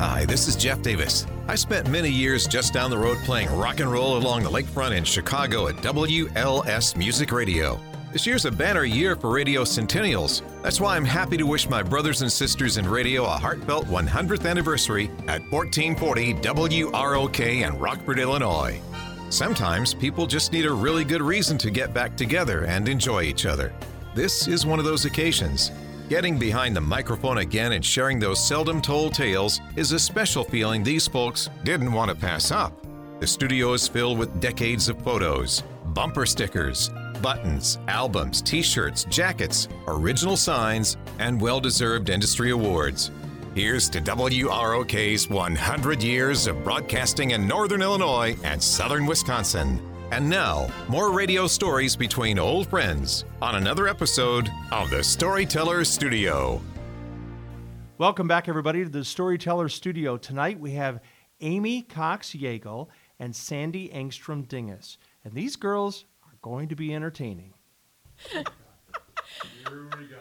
Hi, this is Jeff Davis. I spent many years just down the road playing rock and roll along the lakefront in Chicago at WLS Music Radio. This year's a banner year for radio centennials. That's why I'm happy to wish my brothers and sisters in radio a heartfelt 100th anniversary at 1440 WROK in Rockford, Illinois. Sometimes people just need a really good reason to get back together and enjoy each other. This is one of those occasions. Getting behind the microphone again and sharing those seldom told tales is a special feeling these folks didn't want to pass up. The studio is filled with decades of photos, bumper stickers, buttons, albums, t shirts, jackets, original signs, and well deserved industry awards. Here's to WROK's 100 years of broadcasting in Northern Illinois and Southern Wisconsin. And now, more radio stories between old friends on another episode of the Storyteller Studio. Welcome back, everybody, to the Storyteller Studio. Tonight we have Ami Cox Yagle and Sandy Engstrom Dingus. And these girls are going to be entertaining. Here we go.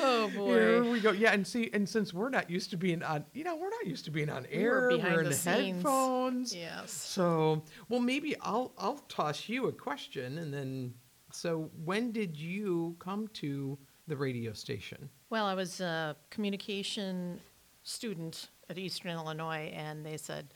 Oh boy. Here we go. Yeah, and see, and since we're not used to being on, you know, we're not used to being on air. We're behind in the scenes. headphones. Yes. So, well, maybe I'll I'll toss you a question, and then, so when did you come to the radio station? Well, I was a communication student at Eastern Illinois, and they said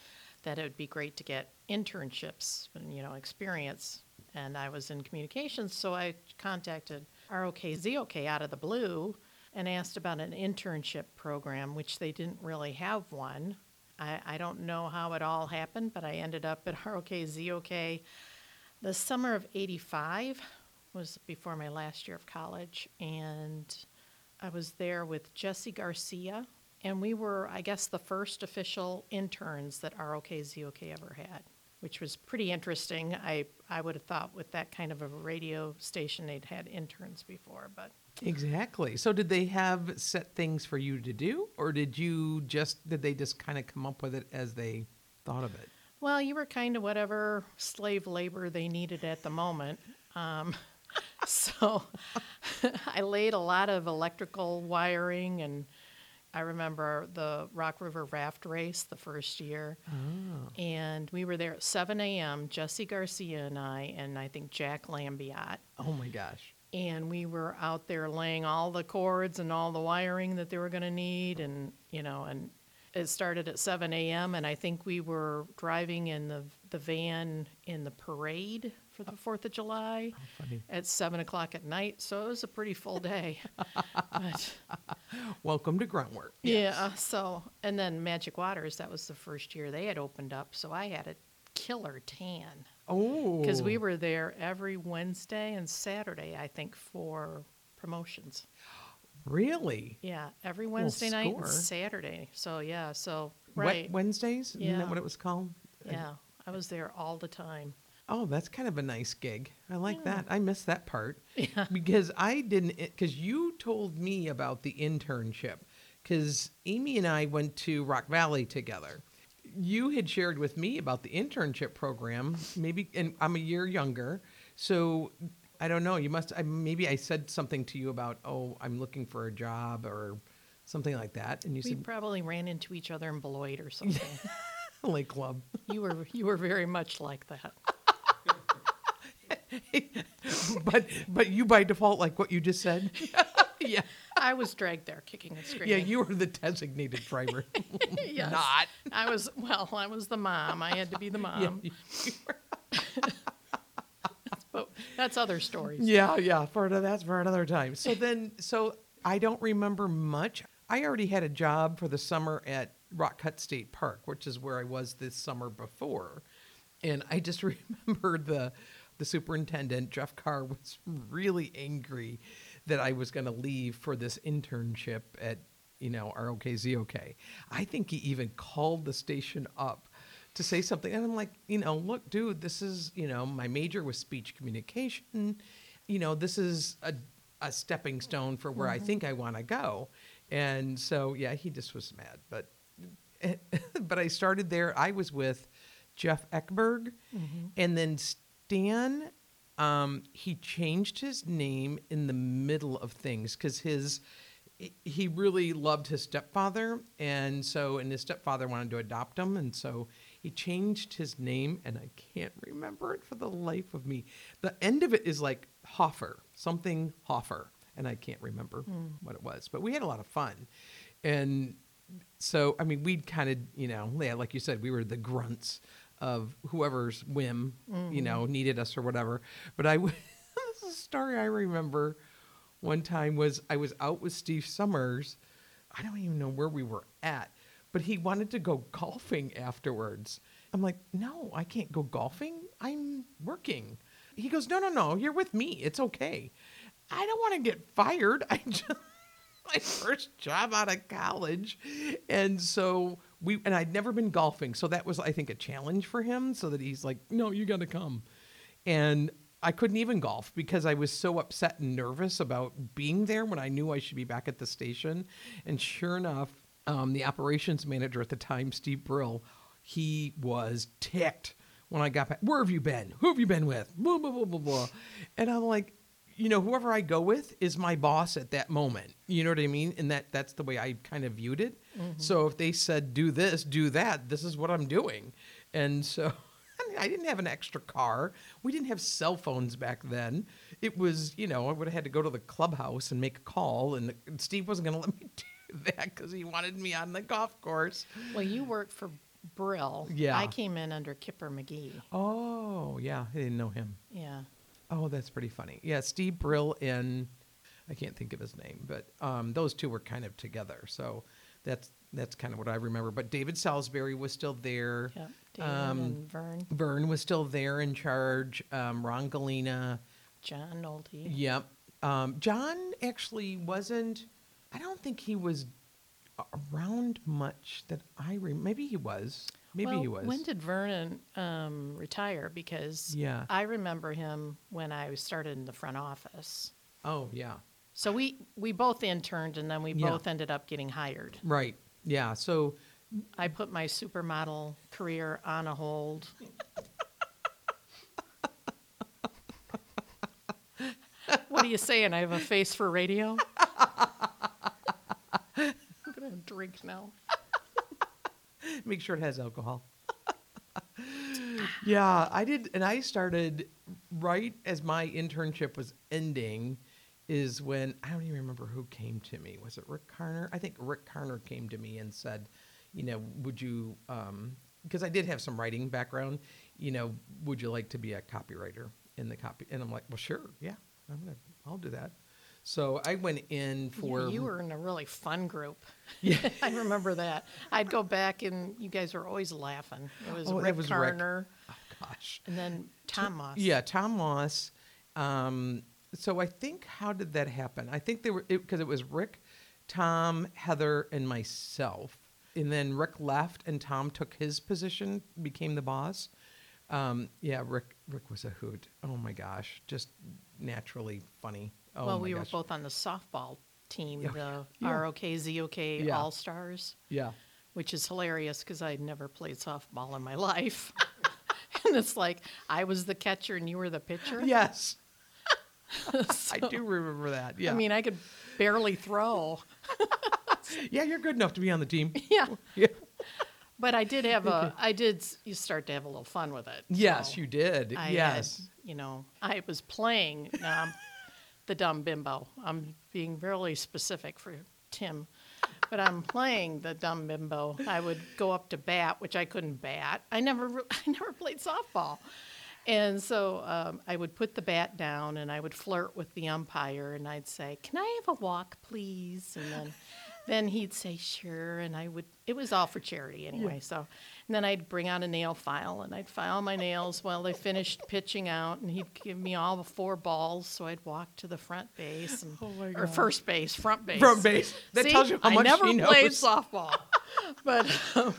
that it would be great to get internships and you know experience. And I was in communications, so I contacted ROK ZOK out of the blue and asked about an internship program, which they didn't really have one. I, I don't know how it all happened, but I ended up at ROK ZOK the summer of 85 was before my last year of college and i was there with jesse garcia and we were i guess the first official interns that ROKZOK ever had which was pretty interesting i, I would have thought with that kind of a radio station they'd had interns before but Exactly. So, did they have set things for you to do, or did you just did they just kind of come up with it as they thought of it? Well, you were kind of whatever slave labor they needed at the moment. Um, so I laid a lot of electrical wiring, and I remember the Rock River Raft Race the first year. Oh. And we were there at 7 a.m., Jesse Garcia and I, and I think Jack Lambiot. Oh my gosh. And we were out there laying all the cords and all the wiring that they were going to need, and you know, and it started at 7 a.m. and I think we were driving in the the van in the parade for the Fourth of July Funny. at seven o'clock at night. So it was a pretty full day. but Welcome to grunt work. yeah, so and then Magic Waters, that was the first year they had opened up, so I had a killer tan Oh. because we were there every Wednesday and Saturday, I think, for promotions. really Yeah, every Wednesday night and. Saturday. So yeah, so Wet right. Wednesdays. Isn't Yeah. that what it was called? Yeah, I was there all the time. Oh, that's kind of a nice gig. I like Yeah. that. I missed that part. Yeah. Because I didn't, eh, because you told me about the internship. Because Ami and I went to Rock Valley together. You had shared with me about the internship program, maybe, and I'm a year younger. So I don't know. You must, I, maybe I said something to you about, oh, I'm looking for a job or something like that. And you We said, probably ran into each other in Beloit or something. Lake Club. you were you were very much like that. but, but you by default, like what you just said. yeah. I was dragged there kicking and screaming. Yeah, you were the designated driver. Yes. Not. I was well, I was the mom. I had to be the mom. you- But that's other stories. yeah, yeah. For that's for another time. So then, so I don't remember much. I already had a job for the summer at Rock Cut State Park, which is where I was this summer before, and I just remember the the superintendent Jeff Carr was really angry that I was going to leave for this internship at you know ROKZOK. I think he even called the station up to say something. And I'm like, you know, look, dude, this is, you know, my major was speech communication. You know, this is a, a stepping stone for where I mm-hmm. think I want to go. And so, yeah, he just was mad. But, but I started there. I was with Jeff Eckberg. Mm-hmm. And then Stan, um, he changed his name in the middle of things because his, he- really loved his stepfather, and so and his stepfather wanted to adopt him, and so he changed his name, and I can't remember it for the life of me. The end of it is like Hoffer, something Hoffer, and I can't remember what it was, but we had a lot of fun, and so I mean we'd kind of you know yeah like you said we were the grunts of whoever's whim you mm-hmm. know needed us or whatever, but I this is a story I remember one time was I was out with Steve Summers. I don't even know where we were at, but he wanted to go golfing afterwards. I'm like, no, I can't go golfing. I'm working. He goes, no, no, no, you're with me. It's okay. I don't want to get fired. I just my first job out of college, and so we and I'd never been golfing, so that was I think a challenge for him. So that he's like, no, you got to come, and I couldn't even golf because I was so upset and nervous about being there when I knew I should be back at the station. And sure enough, um, the operations manager at the time, Steve Brill, he was ticked when I got back. Where have you been? Who have you been with? Blah, blah, blah, blah, blah. And I'm like, you know, whoever I go with is my boss at that moment. You know what I mean? And that that's the way I kind of viewed it. So if they said do this, do that, this is what I'm doing. And so I, mean, I didn't have an extra car. We didn't have cell phones back then. It was, you know, I would have had to go to the clubhouse and make a call, and Steve wasn't going to let me do that because he wanted me on the golf course. Well, you worked for Brill. Yeah. I came in under Kipper McGee. Oh, yeah, I didn't know him. Yeah. Oh, that's pretty funny. Yeah, Steve Brill and I can't think of his name, but um, those two were kind of together. So that's that's kind of what I remember. But David Salisbury was still there. Yeah. David Um, and Vern, Vern was still there in charge. Um, Ron Galena. John Nolte. Yep. Um, John actually wasn't. I don't think he was around much that I remember. Maybe he was. Maybe well, he was. When did Vernon um, retire? Because Yeah. I remember him when I started in the front office. oh yeah. So we we both interned and then we Yeah. both ended up getting hired. Right. Yeah. So I put my supermodel career on a hold. what are you saying? I have a face for radio? I'm gonna drink now. make sure it has alcohol. yeah, I did, and I started right as my internship was ending. Is when I don't even remember who came to me. Was it Rick Carner? I think Rick Carner came to me and said, you know, would you, because I did have some writing background, you know, would you like to be a copywriter in the copy? And I'm like, well, sure, yeah, I'm gonna, I'll do that. So I went in for You, were in a really fun group. Yeah. I remember that. I'd go back and you guys were always laughing. It was Oh, Rick was Rick. Carner oh gosh. and then Tom Moss. Yeah, Tom Moss. Um, so I think how did that happen? I think they were because it, was Rick, Tom, Heather, and myself, and then Rick left, and Tom took his position, became the boss. Um, yeah, Rick. Rick was a hoot. Oh my gosh, just naturally funny. Oh well, we gosh. were both on the softball team, Yeah, the yeah. ROK ZOK Yeah. All Stars, Yeah. which is hilarious because I'd never played softball in my life. and it's like I was the catcher and you were the pitcher. Yes, I do remember that. Yeah. I mean, I could barely throw. yeah, you're good enough to be on the team. Yeah. Yeah. But I did have a, I did you start to have a little fun with it. Yes, so you did. I yes. had, you know, I was playing um, the dumb bimbo. I'm being really specific for Tim, but I'm playing the dumb bimbo. I would go up to bat, which I couldn't bat. I never, I never played softball, and so um, I would put the bat down and I would flirt with the umpire and I'd say, "Can I have a walk, please?" And then. Then he'd say sure, and I would. It was all for charity anyway. So, and then I'd bring out a nail file and I'd file my nails while they finished pitching out, and he'd give me all the four balls. So I'd walk to the front base and, Oh or first base, front base. Front base. That See, tells you how I much never she played softball, but um,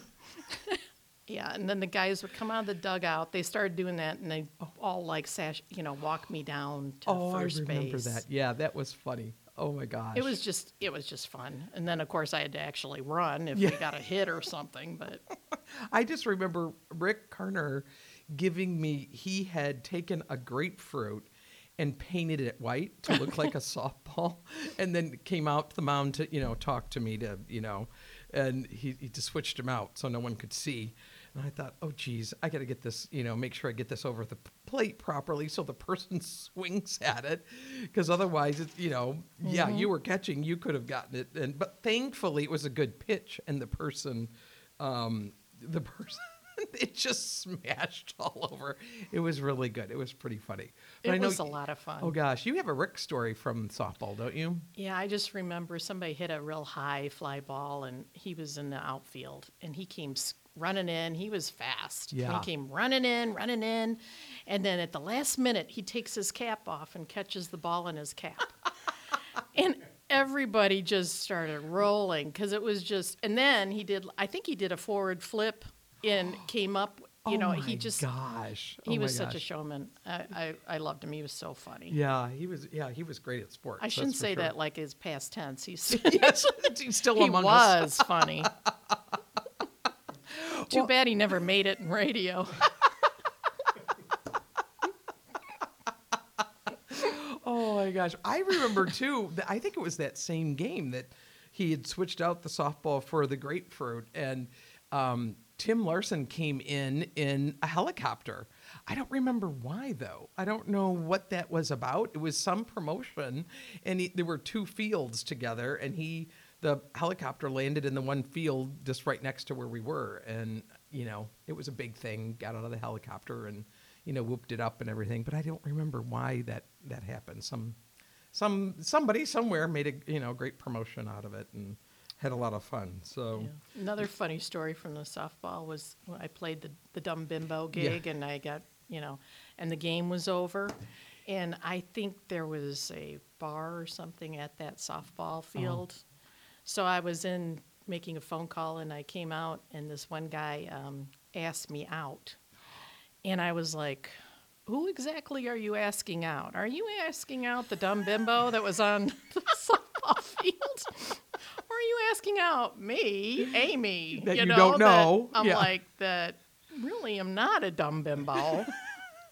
yeah. And then the guys would come out of the dugout. They started doing that, and they all like sash, you know, walk me down to Oh, I first remember base. that. Yeah, that was funny. Oh my gosh. It was just it was just fun. And then of course I had to actually run if Yeah. we got a hit or something. But I just remember Rick Carner giving me. He had taken a grapefruit and painted it white to look like a softball, and then came out to the mound to you know talk to me to you know, and he, he just switched him out so no one could see. And I thought, oh geez, I got to get this, you know, make sure I get this over the plate properly so the person swings at it, because otherwise, it's you know, yeah, you were catching, you could have gotten it, and but thankfully it was a good pitch, and the person, um, the person. It just smashed all over. It was really good. It was pretty funny. But It know was a lot of fun. Oh gosh, you have a Rick story from softball, don't you? Yeah, I just remember somebody hit a real high fly ball, and he was in the outfield, and he came running in. He was fast. Yeah. He came running in, running in, and then at the last minute, he takes his cap off and catches the ball in his cap. and everybody just started rolling because it was just. And then he did. I think he did a forward flip and came up. You oh know, he just. gosh, oh He Oh my was such a showman. I, I, I loved him. He was so funny. Yeah, he was. Yeah, he was great at sports. I shouldn't say sure. that like his past tense. He's yes, he's still he among us. was funny. Too Well- bad he never made it in radio. Oh my gosh, I remember too. I think it was that same game that he had switched out the softball for the grapefruit, and um, Tim Larson came in in a helicopter. I don't remember why though. I don't know what that was about. It was some promotion, and he, there were two fields together, and he the helicopter landed in the one field just right next to where we were, and you know it was a big thing. Got out of the helicopter and you know whooped it up and everything, but I don't remember why that that happened. Some some somebody somewhere made a you know great promotion out of it and had a lot of fun. So Another funny story from the softball was when I played the, the dumb bimbo Yeah. gig and I got, you know, and the game was over. And I think there was a bar or something at that softball oh. field. So I was in making a phone call and I came out and this one guy um, asked me out. And I was like, who exactly are you asking out? Are you asking out the dumb bimbo that was on the softball field? Or are you asking out me, Ami? That you know, don't know. I'm Yeah. like, that really am not a dumb bimbo.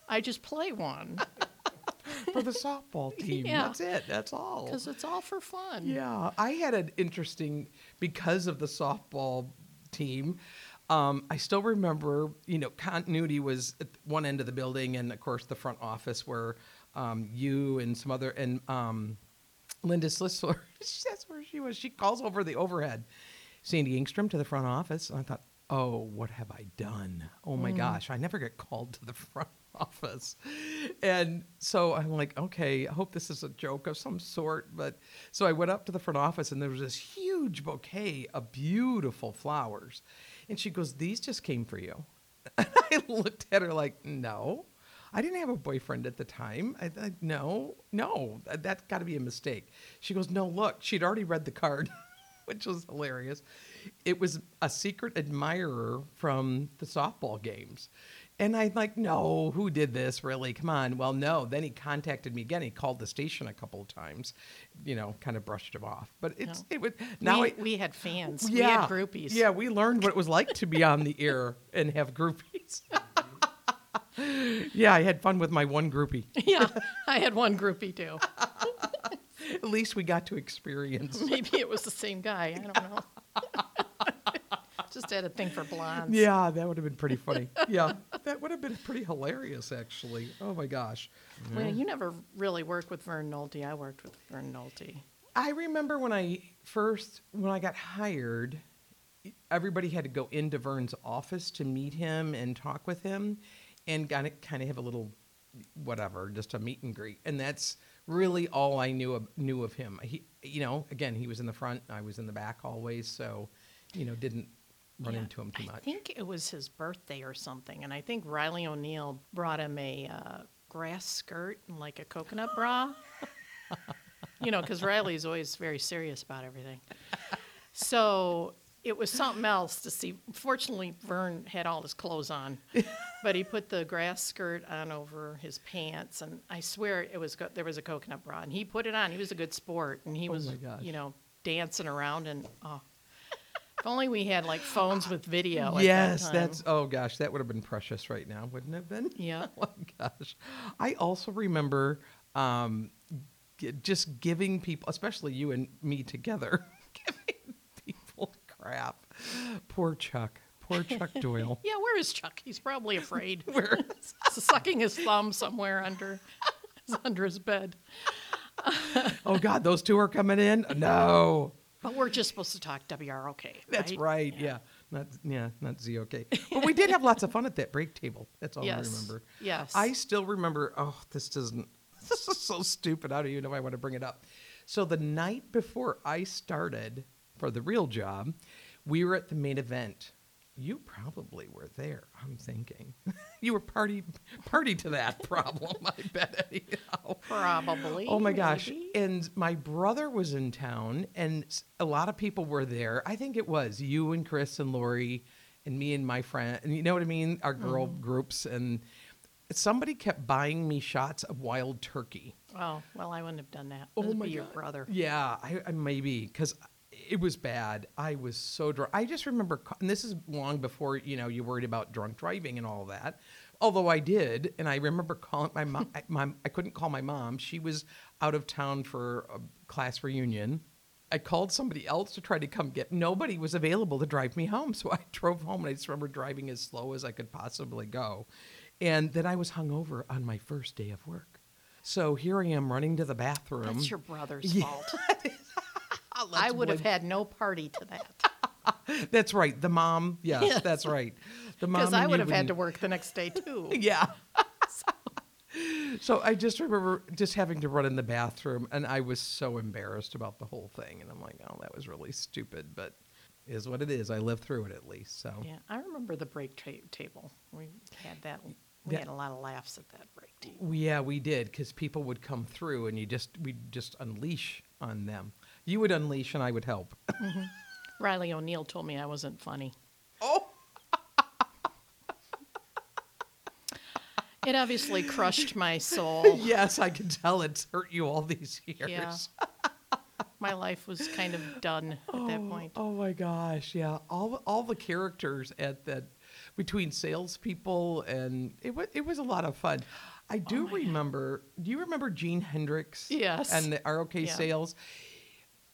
I just play one for the softball team, Yeah. that's it. That's all. because it's all for fun. Yeah, I had an interesting because of the softball team. Um, I still remember, you know, continuity was at one end of the building, and of course the front office where um, you and some other and um, Linda Slissler, that's where she was. She calls over the overhead, Sandy Engstrom to the front office, and I thought, oh, what have I done? Oh my mm. gosh, I never get called to the front office. And so I'm like, okay, I hope this is a joke of some sort. But so I went up to the front office and there was this huge bouquet of beautiful flowers. And she goes, These just came for you. And I looked at her like, No. I didn't have a boyfriend at the time. I, I no, no, that, that got to be a mistake. She goes, no, look, she'd already read the card, which was hilarious. It was a secret admirer from the softball games. And I'm like, no, who did this really? Come on. Well, no. Then he contacted me again. He called the station a couple of times, you know, kind of brushed him off. But it's, No. it would, now we, I, we had fans. yeah, We had groupies. Yeah, we learned what it was like to be on the air and have groupies. yeah, I had fun with my one groupie. yeah. I had one groupie too. At least we got to experience. Maybe it was the same guy. I don't know. Just had a thing for blondes. Yeah, that would have been pretty funny. Yeah, that would have been pretty hilarious, actually. Oh my gosh. Well, you never really worked with Vern Nolte. I worked with Vern Nolte. I remember when I first when I got hired, everybody had to go into Vern's office to meet him and talk with him, and kind of kind of have a little whatever, just a meet and greet. And that's really all I knew of, knew of him. He, you know, again, he was in the front, I was in the back always, so you know, didn't run Yeah, into him too I think it was his birthday or something, and I think Riley O'Neill brought him a uh, grass skirt and like a coconut bra. you know, because Riley's always very serious about everything. So it was something else to see. Fortunately, Vern had all his clothes on, but he put the grass skirt on over his pants, and I swear it was there was a coconut bra, and he put it on. He was a good sport, and he Oh was, you know, dancing around, and oh. If only we had like phones with video. yes, that that's oh gosh, that would have been precious right now, wouldn't it have been? Yeah. oh my gosh. I also remember um, g- just giving people, especially you and me together, giving people crap. Poor Chuck. Poor Chuck Doyle. Yeah, where is Chuck? He's probably afraid. Where- sucking his thumb somewhere under under his bed. oh God, those two are coming in. No, But we're just supposed to talk WROK. that's right. Yeah, not yeah, not ZOK. But we did have lots of fun at that break table. That's all I remember. Yes. I still remember. Oh, this doesn't. This is so stupid. I don't even know if I want to bring it up. So the night before I started for the real job, we were at the main event. You probably were there. I'm thinking you were party party to that problem. I bet anyhow. Probably. Oh my gosh. maybe. And my brother was in town and a lot of people were there. I think it was you and Chris and Lori and me and my friend. And you know what I mean? Our girl Mm-hmm. groups. And somebody kept buying me shots of wild turkey. Oh well, I wouldn't have done that. Oh my be your God. brother. Yeah, I, I maybe because it was bad. I was so drunk. I just remember, and this is long before you know you worried about drunk driving and all that. Although I did, and I remember calling my mom. I, my, I couldn't call my mom. She was out of town for a class reunion. I called somebody else to try to come get. Nobody was available to drive me home, so I drove home, and I just remember driving as slow as I could possibly go. And then I was hungover on my first day of work. So here I am running to the bathroom. That's your brother's Yeah. fault. I would have had no party to that That's right. The mom. Yes, Yes. that's right. The mom. because I would have had to work the next day too. Yeah. so I just remember just having to run in the bathroom, and I was so embarrassed about the whole thing. And I'm like, oh, that was really stupid, but is what it is. I lived through it at least. So Yeah, I remember the break ta- table. We had that. We had a lot of laughs at that break table. yeah, we did because people would come through, and you just we just unleash on them. You would unleash, and I would help. Mm-hmm. Riley O'Neill told me I wasn't funny. oh. It obviously crushed my soul. Yes, I can tell it's hurt you all these years. Yeah. My life was kind of done at that oh, point. Oh my gosh, yeah. All all the characters at that between salespeople and it was it was a lot of fun. I do oh remember. Do you remember Gene Hendricks? Yes. And the ROK Yeah. sales.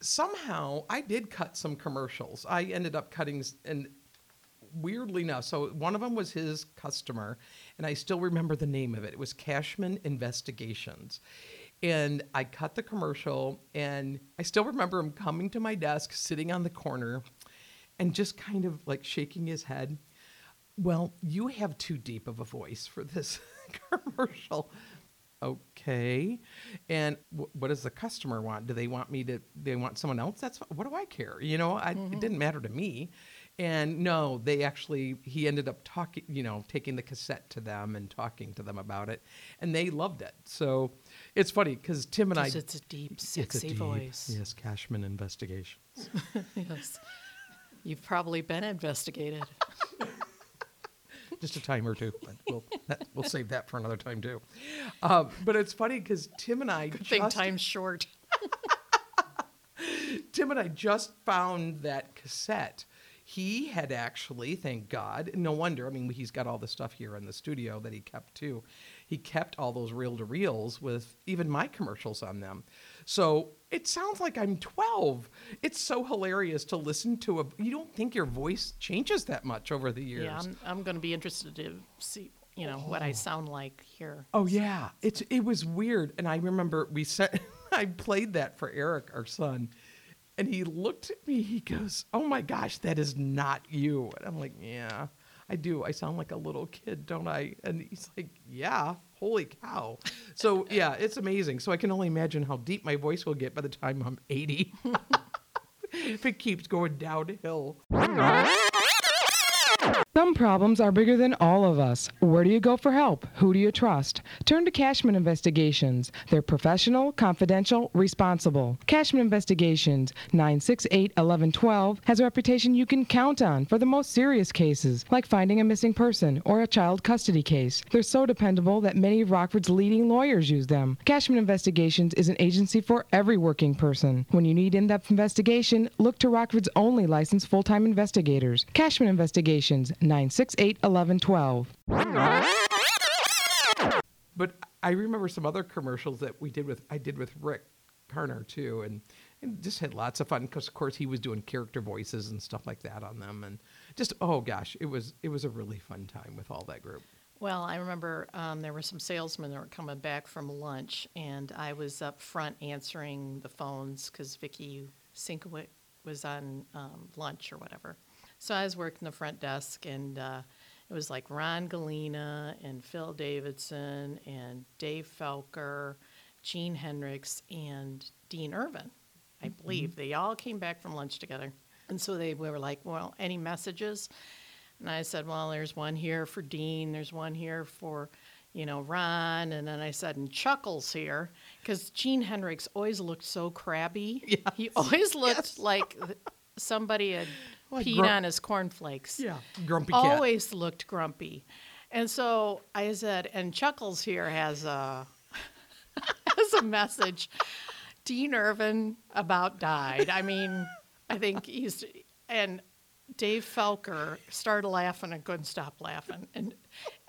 Somehow I did cut some commercials. I ended up cutting and weirdly enough, so one of them was his customer, and I still remember the name of it. It was Cashman Investigations. And I cut the commercial, and I still remember him coming to my desk, sitting on the corner, and just kind of like shaking his head. Well, you have too deep of a voice for this commercial. Okay. And wh- what does the customer want? Do they want me to, they want someone else? That's, what do I care? You know, I, it mm-hmm. didn't matter to me. And no, they actually, he ended up talking, you know, taking the cassette to them and talking to them about it. And they loved it. So it's funny because Tim and i it's a deep, It's a sexy deep- voice. Yes, Cashman investigations Yes. You've probably been investigated. just a time or two. But we'll that, we'll save that for another time too. Um, but it's funny because Tim and I Good thing time's short. Tim and I just found that cassette. He had actually, thank God, no wonder. I mean, he's got all the stuff here in the studio that he kept too. He kept all those reel to reels with even my commercials on them. So it sounds like I'm 12. It's so hilarious to listen to a. You don't think your voice changes that much over the years. Yeah, I'm, I'm going to be interested to see, you know, what I oh. sound like here. Oh yeah, it's it was weird, and I remember we said I played that for Eric, our son, and he looked at me. He goes, "Oh my gosh, that is not you." And I'm like, "Yeah, I do. I sound like a little kid, don't I?" And he's like, "Yeah, holy cow." So yeah, it's amazing. So I can only imagine how deep my voice will get by the time I'm 80. if it keeps going downhill. Some problems are bigger than all of us. Where do you go for help? Who do you trust? Turn to Cashman Investigations. They're professional, confidential, responsible. Cashman Investigations, 968 1112, has a reputation you can count on for the most serious cases, like finding a missing person or a child custody case. They're so dependable that many of Rockford's leading lawyers use them. Cashman Investigations is an agency for every working person. When you need in depth investigation, look to Rockford's only licensed full time investigators. Cashman Investigations, 968 1112. But I remember some other commercials that we did with I did with Rick Carner too, and, and just had lots of fun because of course he was doing character voices and stuff like that on them, and just oh gosh, it was it was a really fun time with all that group. Well, I remember um, there were some salesmen that were coming back from lunch, and I was up front answering the phones because Vicki Sinkowitz was on um, lunch or whatever. So I was working the front desk, and uh, it was like Ron Galena and Phil Davidson and Dave Felker, Gene Hendricks, and Dean Irvin. I believe they all came back from lunch together. And so they were like, Well, any messages? And I said, Well, there's one here for Dean, there's one here for, you know, Ron. And then I said, And Chuckles here. Because Gene Hendricks always looked so crabby. He always looked like th- somebody had Like peed grump- on his cornflakes. Yeah, grumpy cat. Always looked grumpy. And so I said, And Chuckles here has a, has a message. Dean Irvin about died. I mean, I think he's and Dave Felker started laughing and couldn't stop laughing. And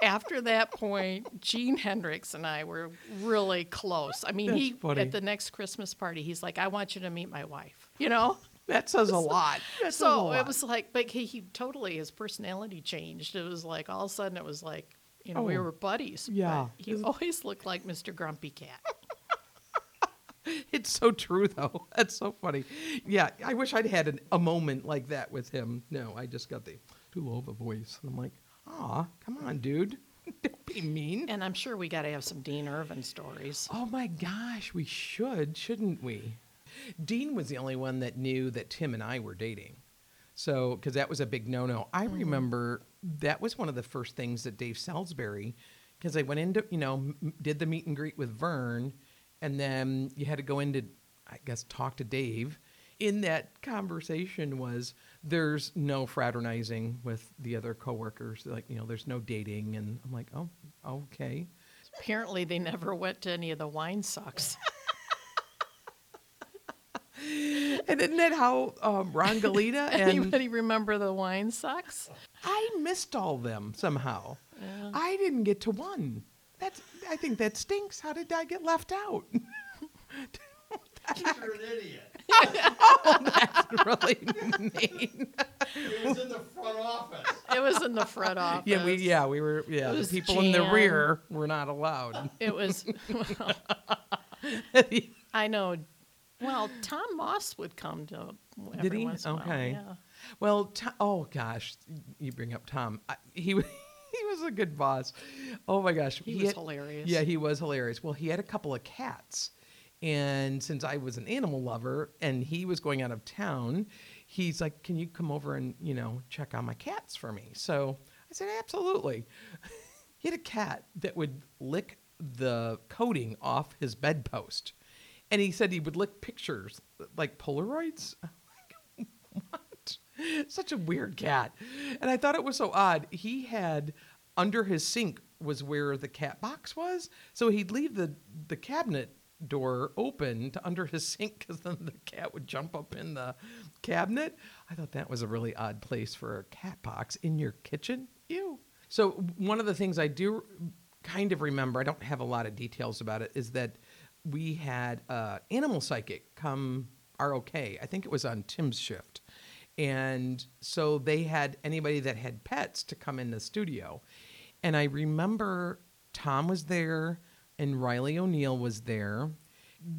after that point, Gene Hendricks and I were really close. I mean, That's he funny. at the next Christmas party, he's like, "I want you to meet my wife." You know. That says a lot. That says a So lot. it was like, but he, he totally his personality changed. It was like all of a sudden it was like, you know, we Oh, were buddies. yeah. he always looked like Mr. Grumpy Cat. It's so true, though. That's so funny. Yeah, I wish I'd had an, a moment like that with him. No, I just got the too low of a voice, and I'm like, ah, come on, dude, don't be mean." And I'm sure we got to have some Dean Irvin stories. Oh my gosh, we should, shouldn't we? Dean was the only one that knew that Tim and I were dating. So, because that was a big no no. I mm. remember that was one of the first things that Dave Salisbury, because I went into, you know, m- did the meet and greet with Vern, and then you had to go in to, I guess, talk to Dave. In that conversation was there's no fraternizing with the other coworkers. Like, you know, there's no dating. And I'm like, oh, okay. Apparently, they never went to any of the wine sucks. And isn't that how um, Ron Galita and Anybody remember the wine sucks? I missed all them somehow. I didn't get to one. That's I think that stinks. How did I get left out? You're an idiot. oh, that's really mean. It was in the front office. It was in the front office. Yeah, we yeah we were yeah. The was people in the rear were not allowed. It was. well, I know. Well, Tom Moss would come to. Every Did he? Once in a while, Okay. yeah. Well, To- oh gosh, you bring up Tom. I, he wa- he was a good boss. Oh my gosh, He was hilarious. Yeah, he was hilarious. Well, he had a couple of cats, and since I was an animal lover and he was going out of town, he's like, "Can you come over and you know check on my cats for me?" So I said, "Absolutely." he had a cat that would lick the coating off his bedpost, and he said he would lick pictures like Polaroids. What? Such a weird cat. And I thought it was so odd. He had under his sink was where the cat box was. So he'd leave the, the cabinet door open to under his sink because then the cat would jump up in the cabinet. I thought that was a really odd place for a cat box in your kitchen. Ew. So one of the things I do kind of remember, I don't have a lot of details about it, is that we had uh, animal psychic come ROK. I think it was on Tim's shift. And so they had anybody that had pets to come in the studio. And I remember Tom was there and Riley O'Neill was there.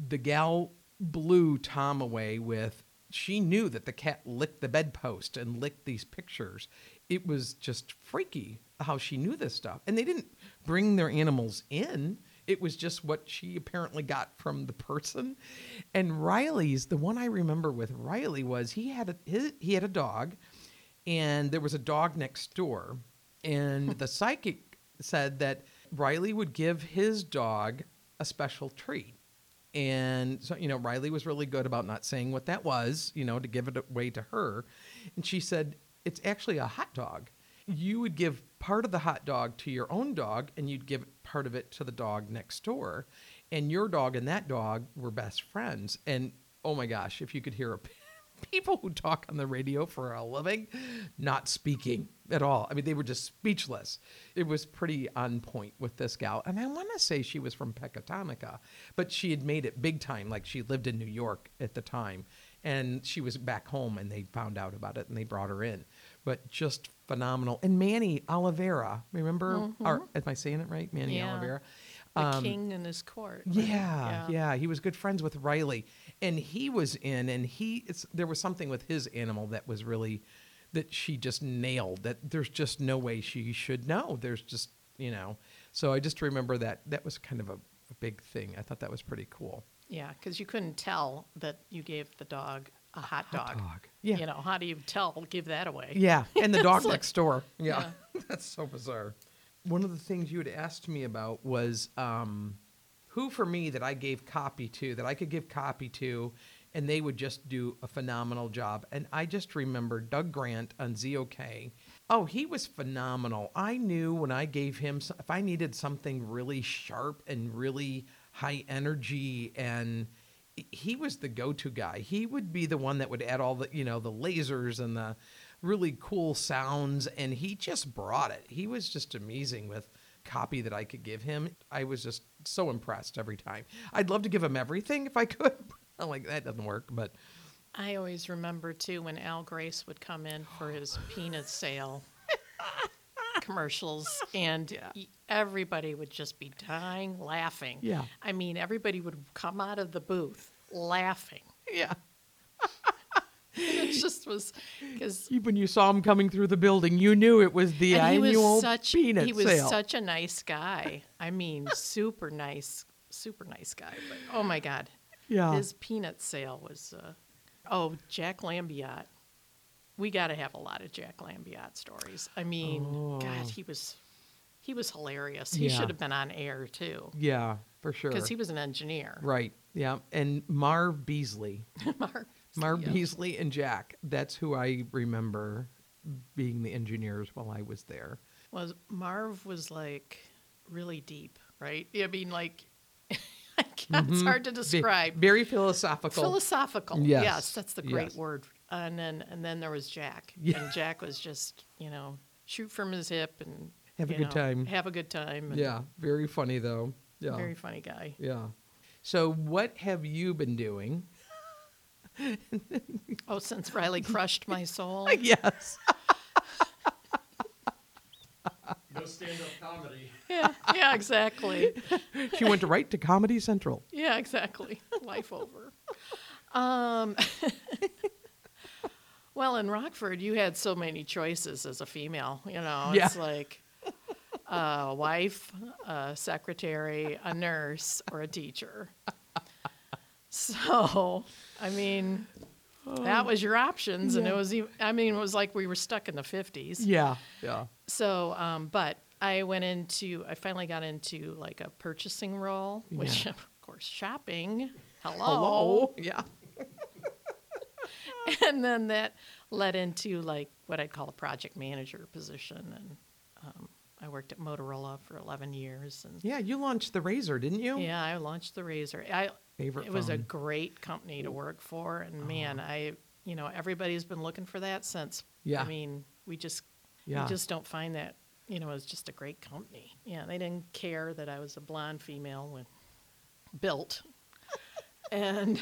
The gal blew Tom away with she knew that the cat licked the bedpost and licked these pictures. It was just freaky how she knew this stuff. And they didn't bring their animals in. It was just what she apparently got from the person. And Riley's the one I remember with Riley was he had a his, he had a dog, and there was a dog next door, and hmm. the psychic said that Riley would give his dog a special treat. And so, you know, Riley was really good about not saying what that was, you know, to give it away to her. And she said, It's actually a hot dog. You would give part of the hot dog to your own dog, and you'd give part of it to the dog next door. And your dog and that dog were best friends. And oh my gosh, if you could hear a people who talk on the radio for a living not speaking at all. I mean, they were just speechless. It was pretty on point with this gal. And I want to say she was from Pecatonica, but she had made it big time. Like she lived in New York at the time. And she was back home and they found out about it and they brought her in. But just phenomenal. And Manny Oliveira, remember? Or, am I saying it right? Manny Yeah. Oliveira. The Um, king in his court. right? yeah, yeah, He was good friends with Riley, and he was in, and he it's there was something with his animal that was really that she just nailed. That there's just no way she should know. There's just you know. So I just remember that that was kind of a, a big thing. I thought that was pretty cool. Yeah, because you couldn't tell that you gave the dog a hot dog. dog. Yeah. You know, how do you tell? Give that away. Yeah, and the dog like- next door. Yeah, that's so bizarre. One of the things you had asked me about was um, who for me that I gave copy to, that I could give copy to, and they would just do a phenomenal job. And I just remember Doug Grant on ZOK. Oh, he was phenomenal. I knew when I gave him, if I needed something really sharp and really high energy and he was the go-to guy. He would be the one that would add all the, you know, the lasers and the really cool sounds and he just brought it. He was just amazing with copy that I could give him. I was just so impressed every time. I'd love to give him everything if I could. I'm like that doesn't work, but I always remember too when Al Grace would come in for his peanut sale commercials, and y- everybody would just be dying laughing. Yeah. I mean, everybody would come out of the booth laughing. yeah. It just was because When you saw him coming through the building, you knew it was the annual was such peanut he was sale. such a nice guy. I mean, super nice, super nice guy. But oh my god, Yeah. his peanut sale was. Uh, oh, Jack Lambiot. We got to have a lot of Jack Lambiot stories. I mean, God, he was he was hilarious. He Oh. Yeah. should have been on air too yeah, for sure. because he was an engineer. right. Yeah. And Marv Beasley. Marv, Marv yeah. Beasley and Jack. That's who I remember being the engineers while I was there. was Marv was like really deep, right? I mean, like can't, it's hard to Mm-hmm. Describe. Very philosophical. Philosophical. Yes, Yes, that's the great yes. word. And then and then there was Jack. Yeah. And Jack was just, you know, shoot from his hip and Have a good know, time. Have a good time. yeah. Very funny though. Yeah. Very funny guy. yeah. So what have you been doing? Oh, since Riley crushed my soul. yes. No stand-up comedy. yeah, yeah, exactly. She went right to Comedy Central. Yeah, exactly. Life over. Um, well, in Rockford, you had so many choices as a female. You know, it's Yeah. like a wife, a secretary, a nurse, or a teacher. So, I mean, that was your options, and it was. ev- I mean, it was like we were stuck in the fifties. Yeah. Yeah. So, um, but I went into, I finally got into like a purchasing role, which Yeah. of course, shopping. Hello. Hello. Yeah. And then that led into like what I'd call a project manager position. And um, I worked at Motorola for 11 years. And Yeah. You launched the RAZR, didn't you? yeah, I launched the RAZR. I, Favorite it was a great company to work for. And man, I, you know, everybody's been looking for that since. Yeah. I mean, we just, Yeah. we just don't find that, you know, it's just a great company. Yeah. They didn't care that I was a blonde female when built. and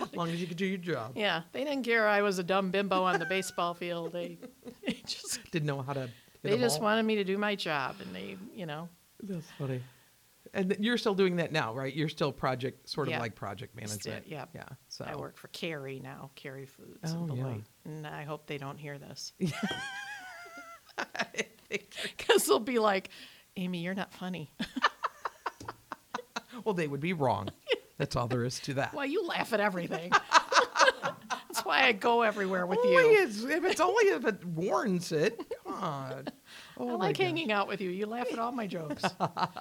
As long as you could do your job. yeah, they didn't care I was a dumb bimbo on the baseball field. They, they just, Didn't know how to. they just ball. wanted me to do my job. And they, you know, That's funny. And you're still doing that now, right? You're still project, sort of Yeah. like project management. yeah. Yeah. So I work for Kerry now, Kerry Foods Oh, in yeah. And I hope they don't hear this. Because they'll be like, Ami, you're not funny. Well, they would be wrong. That's all there is to that. well, you laugh at everything. That's why I go everywhere with only you. It's, if it's only if it warrants it. God. Oh I like gosh. hanging out with you. You laugh at all my jokes.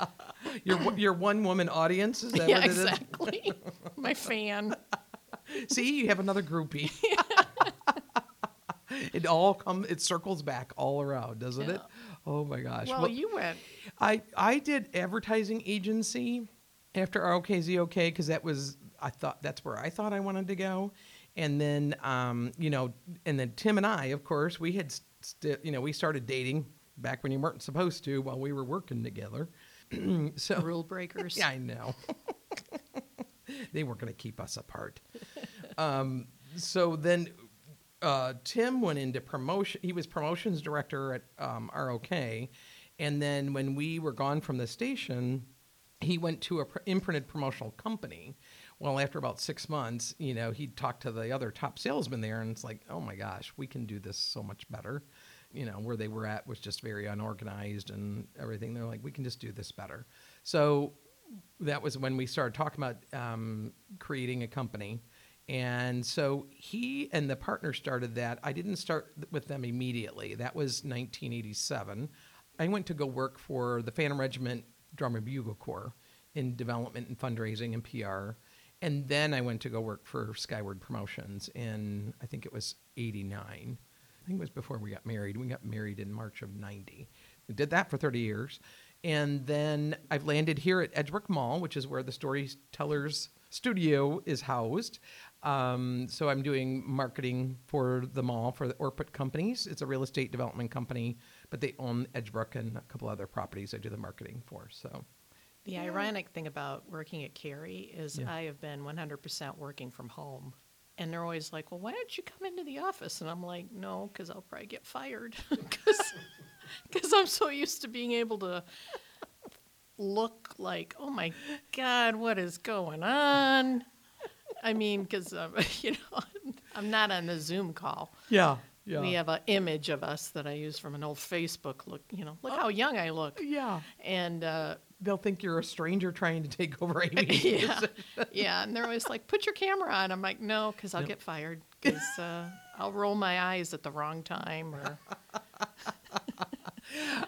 Your one- your one woman audience is that yeah, what it is? exactly. my fan. See, you have another groupie. it all come it circles back all around, doesn't it? Oh my gosh. Well, you went. I I did advertising agency after ROKZOK because that was I thought that's where I thought I wanted to go. And then, um, you know, and then Tim and I, of course, we had, st- you know, we started dating back when you weren't supposed to while we were working together. so Rule breakers. yeah, I know. they weren't going to keep us apart. Um, so then uh, Tim went into promotion. He was promotions director at um, ROK. And then when we were gone from the station, he went to a pr- imprinted promotional company. Well, after about six months, you know, he talked to the other top salesman there, and it's like, oh my gosh, we can do this so much better. You know, where they were at was just very unorganized and everything. They're like, we can just do this better. So that was when we started talking about um, creating a company. And so he and the partner started that. I didn't start with them immediately. That was 1987. I went to go work for the Phantom Regiment Drum and Bugle Corps in development and fundraising and PR. And then I went to go work for Skyward Promotions in, I think it was 89. I think it was before we got married. We got married in March of 90. We did that for 30 years. And then I've landed here at Edgebrook Mall, which is where the Storytellers Studio is housed. Um, so I'm doing marketing for the mall for the Orput Companies. It's a real estate development company, but they own Edgebrook and a couple other properties I do the marketing for. So The ironic thing about working at Kerry is Yeah. I have been 100% working from home. And they're always like, well, why don't you come into the office? And I'm like, no, because I'll probably get fired. Because I'm so used to being able to look like, oh my God, what is going on? I mean, because, um, you know, I'm not on the Zoom call. yeah, yeah, We have an image of us that I use from an old Facebook. Look, you know, look how young I look. yeah. And uh, They'll think you're a stranger trying to take over Ami's yeah, yeah, and they're always like, "Put your camera on." I'm like, "No, because I'll get fired. Because uh, I'll roll my eyes at the wrong time." Or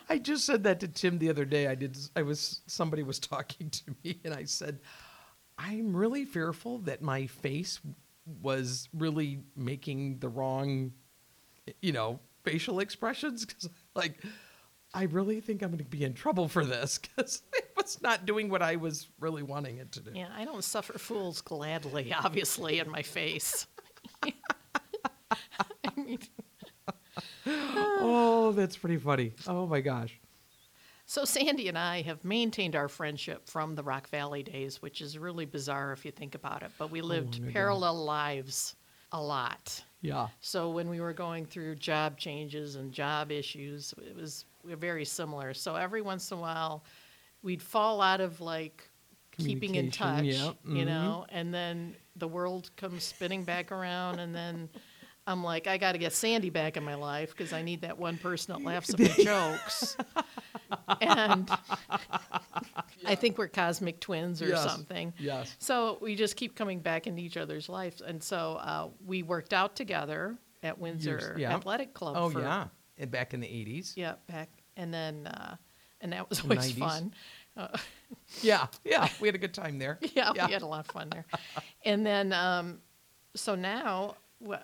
I just said that to Tim the other day. I did. I was somebody was talking to me, and I said, "I'm really fearful that my face was really making the wrong, you know, facial expressions because, like, I really think I'm going to be in trouble for this because it was not doing what I was really wanting it to do." yeah, I don't suffer fools gladly. Obviously, in my face. I mean, Oh, that's pretty funny. Oh my gosh. so Sandy and I have maintained our friendship from the Rock Valley days, which is really bizarre if you think about it. But we oh lived my God. parallel lives a lot. Yeah. So when we were going through job changes and job issues, it was we were very similar. So every once in a while, we'd fall out of like keeping in touch, yeah, you mhm. know, and then the world comes spinning back around, and then I'm like, I got to get Sandy back in my life because I need that one person that laughs at my jokes. and I think we're cosmic twins or Yes, something. yes. So we just keep coming back into each other's lives, and so uh, we worked out together at Windsor yeah. Athletic Club. Oh for, yeah. And back in the 80s. yeah, back, and then uh, and that was always 90s. fun. Yeah. Yeah. We had a good time there. Yeah, we had a lot of fun there. and then, um, so now, wha-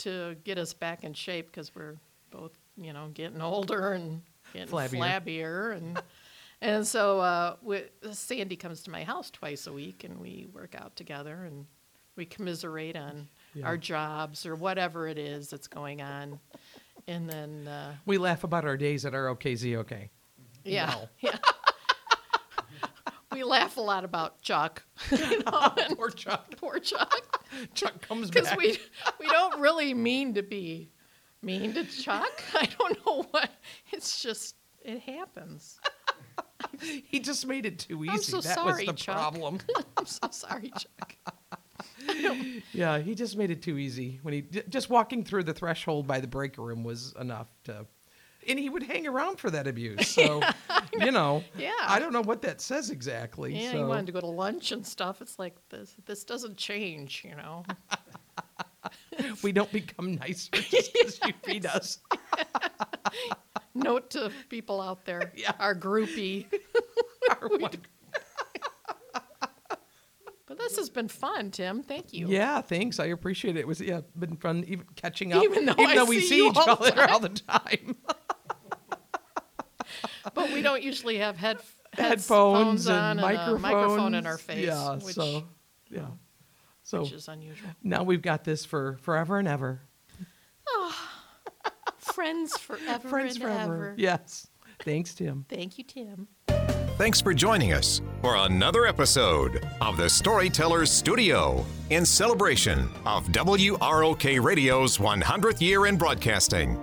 to get us back in shape, because we're both, you know, getting older and getting Flabbier. flabbier, and and so uh, we, Sandy comes to my house twice a week, and we work out together, and we commiserate on Yeah. our jobs or whatever it is that's going on, and then uh, We laugh about our days at our OKZOK. yeah, Wow. yeah. We laugh a lot about Chuck, you know, Poor Chuck. poor Chuck. Chuck comes because we we don't really mean to be mean to Chuck. I don't know what. It's just it happens. He just made it too easy. I'm so that sorry, was the Chuck. problem. I'm so sorry, Chuck. yeah, he just made it too easy. When he just walking through the threshold by the break room was enough to and he would hang around for that abuse. So, you know, Yeah. I don't know what that says exactly. Yeah, so. he wanted to go to lunch and stuff. It's like this. This doesn't change, you know. we don't become nicer just because you feed us. Note to people out there, Yeah. our groupie. Our one- But this has been fun, Tim. Thank you. Yeah, thanks. I appreciate it. It was yeah, been fun even catching up. Even though I we see each other all the time. But we don't usually have head Headphones on and and a microphones. microphone in our face. Yeah, which, so yeah. So which is unusual. now we've got this for forever and ever. Ah, friends forever Friends and forever. ever. Yes. Thanks, Tim. Thank you, Tim. Thanks for joining us for another episode of the Storytellers Studio in celebration of WROK Radio's 100th year in broadcasting.